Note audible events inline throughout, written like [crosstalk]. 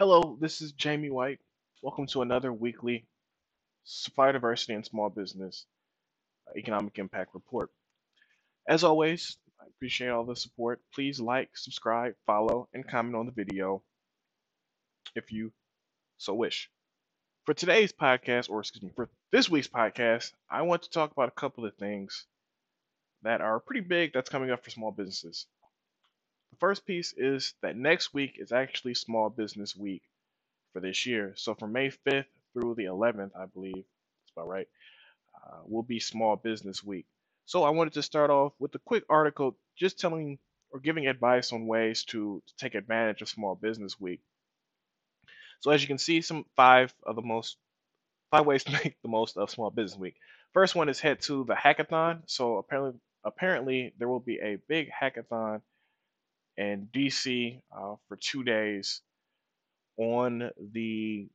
Hello, this is Jamie White. Welcome to another weekly Supply Diversity and Small Business uh, Economic Impact Report. As always, I appreciate all the support. Please like, subscribe, follow, and comment on the video if you so wish. For today's podcast, or excuse me, for this week's podcast, I want to talk about a couple of things that are pretty big that's coming up for small businesses. The first piece is that next week is actually Small Business Week for this year. So from May 5th through the 11th, I believe, that's about right, uh, will be Small Business Week. So I wanted to start off with a quick article just telling or giving advice on ways to, to take advantage of Small Business Week. So as you can see, some five of the most five ways to [laughs] make the most of Small Business Week. First one is head to the hackathon. So apparently apparently there will be a big hackathon in DC uh, for two days on the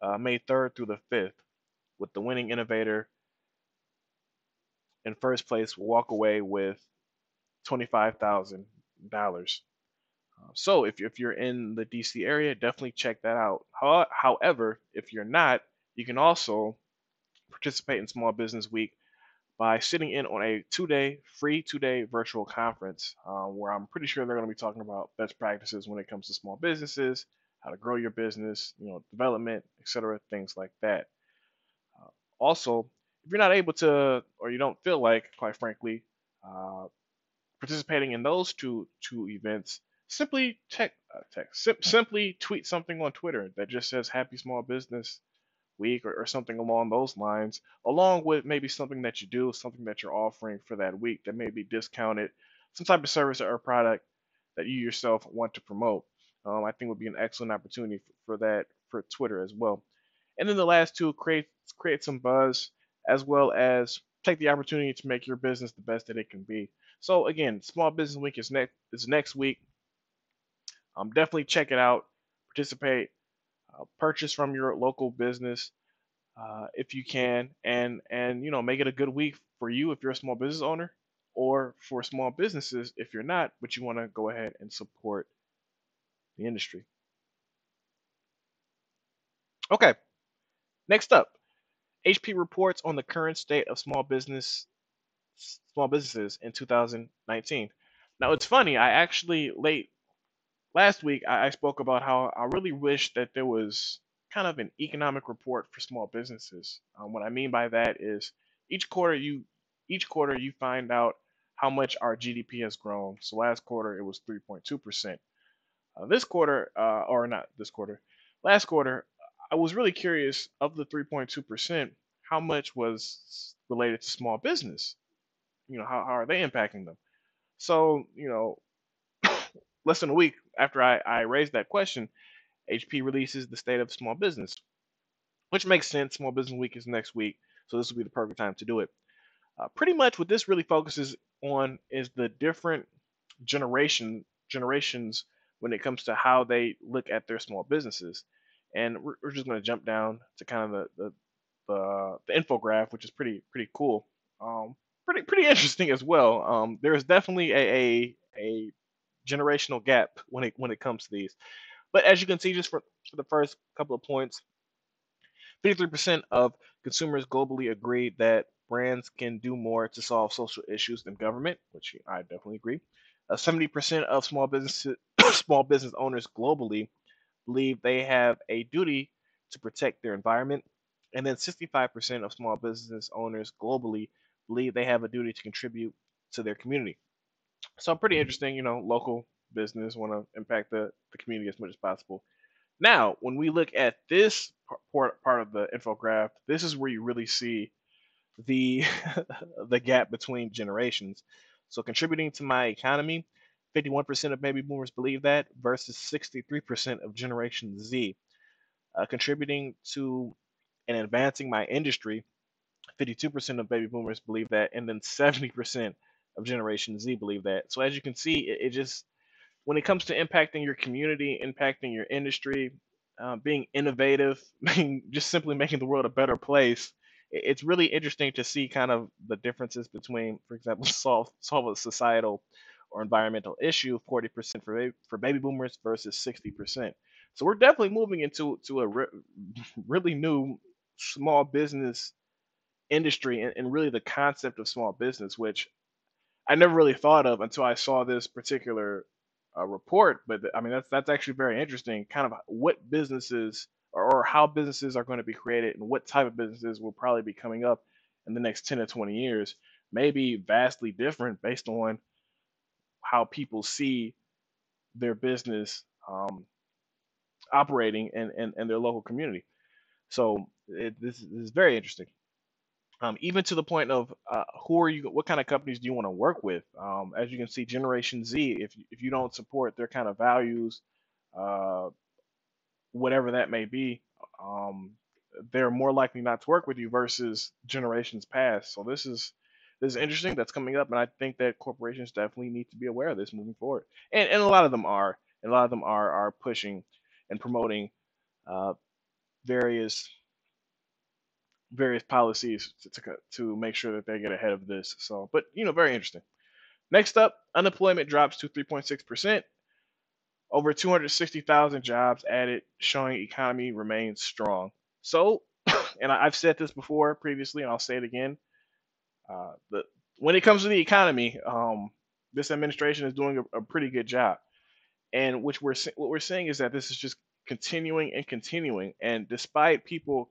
uh, May 3rd through the 5th, with the winning innovator in first place walk away with $25,000. Uh, so if, if you're in the DC area, definitely check that out. However, if you're not, you can also participate in Small Business Week by sitting in on a two-day free two-day virtual conference uh, where i'm pretty sure they're going to be talking about best practices when it comes to small businesses how to grow your business you know development etc things like that. Uh, also if you're not able to or you don't feel like quite frankly uh, participating in those two two events simply tech, uh, text sim- simply tweet something on twitter that just says happy small business week or, or something along those lines, along with maybe something that you do, something that you're offering for that week that may be discounted, some type of service or product that you yourself want to promote. Um, I think would be an excellent opportunity for, for that for Twitter as well. And then the last two, create create some buzz as well as take the opportunity to make your business the best that it can be. So again, Small Business Week is next is next week. Um, definitely check it out, participate, uh, purchase from your local business uh, if you can, and and you know make it a good week for you if you're a small business owner, or for small businesses if you're not, but you want to go ahead and support the industry. Okay, next up, HP reports on the current state of small business small businesses in 2019. Now it's funny, I actually late last week I, I spoke about how I really wish that there was kind of an economic report for small businesses. Um, what I mean by that is each quarter you each quarter you find out how much our GDP has grown. So last quarter it was 3.2 percent. Uh, this quarter, uh, or not this quarter, last quarter, I was really curious of the 3.2 percent, how much was related to small business? You know, how, how are they impacting them? So you know, [coughs] less than a week after I, I raised that question, HP releases the state of small business, which makes sense. Small Business Week is next week, so this will be the perfect time to do it. Uh, pretty much what this really focuses on is the different generation generations when it comes to how they look at their small businesses. And we're, we're just going to jump down to kind of the, the the, the infograph, which is pretty pretty cool. Um, pretty pretty interesting as well. Um, there is definitely a, a a generational gap when it when it comes to these. But as you can see, just for, for the first couple of points, 53% of consumers globally agree that brands can do more to solve social issues than government, which I definitely agree. Uh, 70% of small business [coughs] small business owners globally believe they have a duty to protect their environment, and then 65% of small business owners globally believe they have a duty to contribute to their community. So pretty interesting, you know, local business want to impact the, the community as much as possible. Now, when we look at this part, part of the infographic, this is where you really see the [laughs] the gap between generations. So contributing to my economy, 51% of baby boomers believe that versus 63% of Generation Z. Uh, contributing to and advancing my industry, 52% of baby boomers believe that, and then 70% of Generation Z believe that. So as you can see, it, it just when it comes to impacting your community, impacting your industry, uh, being innovative, [laughs] being just simply making the world a better place, it's really interesting to see kind of the differences between, for example, [laughs] solve solve a societal or environmental issue, 40% for for baby boomers versus 60%. So we're definitely moving into to a re- [laughs] really new small business industry and, and really the concept of small business, which I never really thought of until I saw this particular uh, report. But I mean, that's that's actually very interesting. Kind of what businesses or, how businesses are going to be created and what type of businesses will probably be coming up in the next 10 to 20 years may be vastly different based on how people see their business um, operating in, in, in their local community. So it, this is very interesting. Um, even to the point of uh, who are you? What kind of companies do you want to work with? Um, as you can see, Generation Z. If if you don't support their kind of values, uh, whatever that may be, um, they're more likely not to work with you versus generations past. So this is this is interesting. That's coming up, and I think that corporations definitely need to be aware of this moving forward. And and a lot of them are, and a lot of them are are pushing and promoting uh, various various policies to, to to make sure that they get ahead of this. So, but you know, very interesting. Next up, unemployment drops to 3.6 percent. Over 260,000 jobs added, showing economy remains strong. So, [coughs] and I've said this before previously, and I'll say it again. Uh, the when it comes to the economy, um, this administration is doing a, a pretty good job. And which we're what we're seeing is that this is just continuing and continuing. And despite people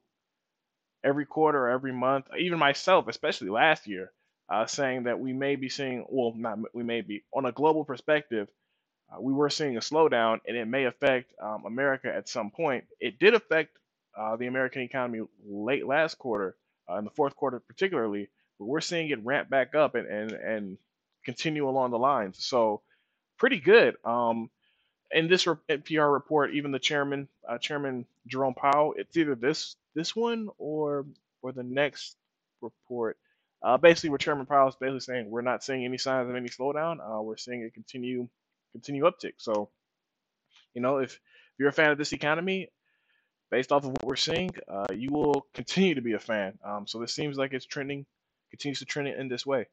every quarter or every month, even myself, especially last year, uh, saying that we may be seeing, well, not we may be on a global perspective, uh, we were seeing a slowdown, and it may affect um, America at some point. It did affect uh, the American economy late last quarter, uh, in the fourth quarter particularly, but we're seeing it ramp back up and and and continue along the lines. So pretty good. Um, in this NPR report, even the chairman, uh, Chairman Jerome Powell, it's either this this one or or the next report. Uh, basically, what Chairman Powell is basically saying, we're not seeing any signs of any slowdown. Uh, we're seeing a continue continue uptick. So, you know, if, if you're a fan of this economy, based off of what we're seeing, uh, you will continue to be a fan. Um, so this seems like it's trending, continues to trend in this way.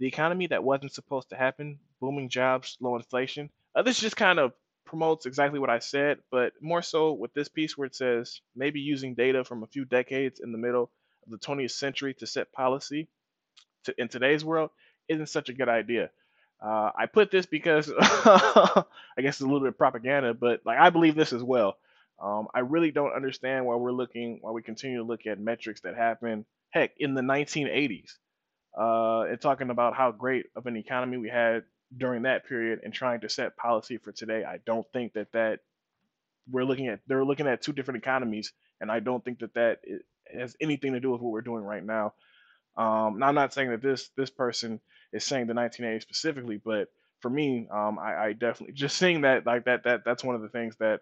The economy that wasn't supposed to happen, booming jobs, low inflation. Uh, this just kind of promotes exactly what I said, but more so with this piece where it says maybe using data from a few decades in the middle of the 20th century to set policy to, in today's world isn't such a good idea. Uh, I put this because [laughs] I guess it's a little bit of propaganda, but like I believe this as well. Um, I really don't understand why we're looking, why we continue to look at metrics that happen, heck, in the 1980s, uh, and talking about how great of an economy we had during that period and trying to set policy for today. I don't think that that we're looking at, they're looking at two different economies, and I don't think that that has anything to do with what we're doing right now. Um, now, I'm not saying that this this person is saying the 1980s specifically, but for me, um, I, I definitely [laughs] just seeing that like that that that's one of the things that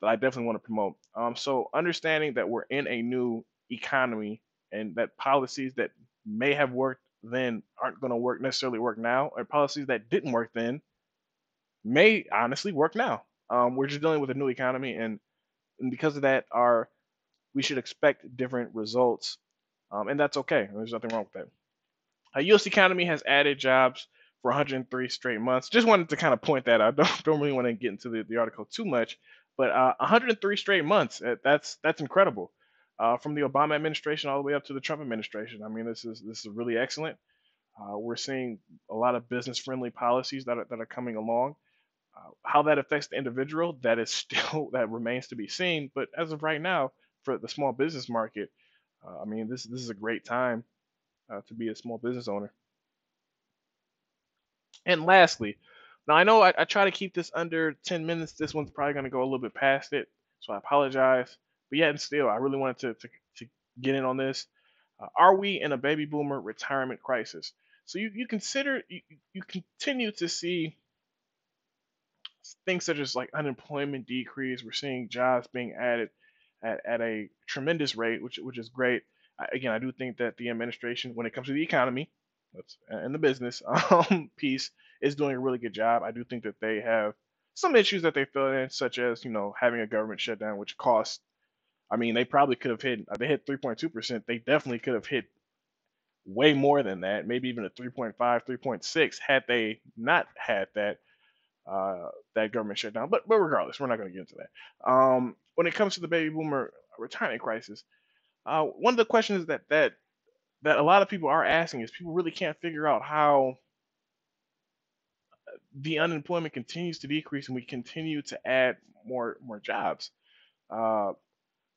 that I definitely want to promote. Um, so understanding that we're in a new economy and that policies that may have worked then aren't going to work necessarily work now, or policies that didn't work then may honestly work now. Um, we're just dealing with a new economy, and, and because of that, our we should expect different results, um, and that's okay. There's nothing wrong with that. A U.S. economy has added jobs for 103 straight months. Just wanted to kind of point that out. [laughs] Don't don't really want to get into the, the article too much, but uh, 103 straight months. That's that's incredible. Uh, from the Obama administration all the way up to the Trump administration. I mean, this is this is really excellent. Uh, we're seeing a lot of business-friendly policies that are, that are coming along. Uh, how that affects the individual, that is [laughs] still that remains to be seen. But as of right now, for the small business market, uh, I mean, this this is a great time uh, to be a small business owner. And lastly, now I know I, I try to keep this under 10 minutes. This one's probably going to go a little bit past it, so I apologize. But yet and still, I really wanted to, to, to get in on this. Uh, are we in a baby boomer retirement crisis? So you, you consider you, you continue to see things such as like unemployment decrease. We're seeing jobs being added at, at a tremendous rate, which which is great. I, again, I do think that the administration, when it comes to the economy, and the business [laughs] um, piece, is doing a really good job. I do think that they have some issues that they fill in, such as you know having a government shutdown, which costs. I mean, they probably could have hit. They hit 3.2 percent. They definitely could have hit way more than that, maybe even a 3.5, 3.6 had they not had that. uh, that government shutdown. But but regardless, we're not going to get into that. Um, when it comes to the baby boomer retirement crisis, uh, one of the questions that that that a lot of people are asking is people really can't figure out how the unemployment continues to decrease and we continue to add more more jobs. Uh,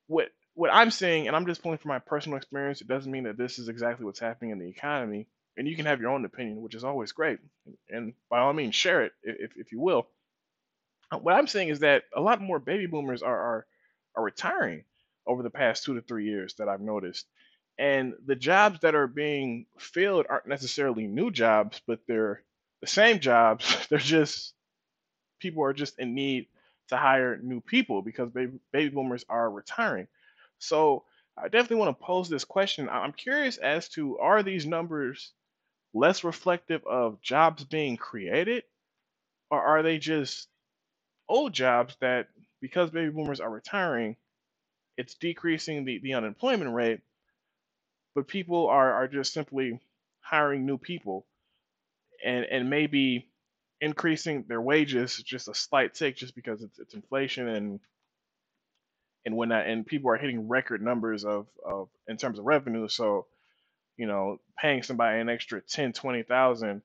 what what I'm saying, and I'm just pulling from my personal experience, it doesn't mean that this is exactly what's happening in the economy. And you can have your own opinion, which is always great. And by all means, share it if, if you will. Uh, What I'm saying is that a lot more baby boomers are, are are retiring over the past two to three years that I've noticed. And the jobs that are being filled aren't necessarily new jobs, but they're the same jobs. [laughs] They're just people are just in need to hire new people because baby, baby boomers are retiring. So I definitely want to pose this question. I'm curious as to are these numbers less reflective of jobs being created, or are they just old jobs that because baby boomers are retiring, it's decreasing the, the unemployment rate, but people are, are just simply hiring new people and, and maybe increasing their wages just a slight tick just because it's, it's inflation and and when that and people are hitting record numbers of, of in terms of revenue. So you know paying somebody an extra 10 20,000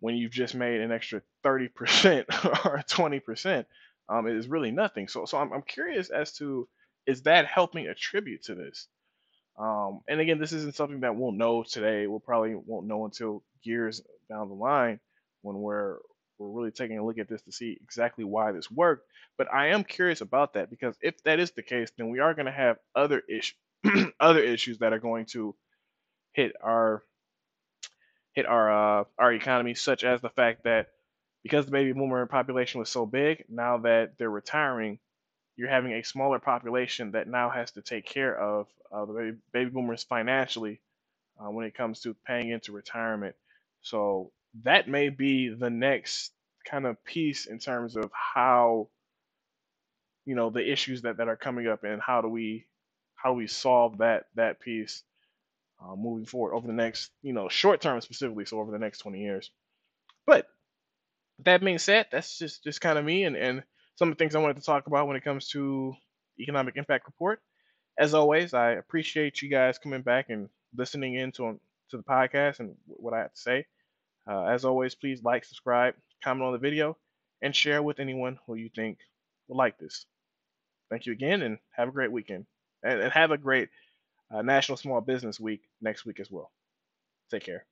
when you've just made an extra 30% [laughs] or 20% um, is really nothing. So so I'm, I'm curious as to is that helping attribute to this? Um, and again this isn't something that we'll know today. We'll probably won't know until years down the line when we're we're really taking a look at this to see exactly why this worked but I am curious about that because if that is the case then we are going to have other issue [clears throat] other issues that are going to hit our hit our uh, our economy, such as the fact that because the baby boomer population was so big, now that they're retiring, you're having a smaller population that now has to take care of uh, the baby, baby boomers financially uh, when it comes to paying into retirement. So that may be the next kind of piece in terms of how you know the issues that, that are coming up and how do we how we solve that that piece uh, moving forward over the next you know short term specifically so over the next 20 years. But that being said that's just just kind of me and and some of the things i wanted to talk about when it comes to economic impact report. As always i appreciate you guys coming back and listening in to, to the podcast and what i have to say uh, as always please like subscribe comment on the video and share with anyone who you think would like this. Thank you again and have a great weekend. And, and have a great uh, national small business week next week as well. Take care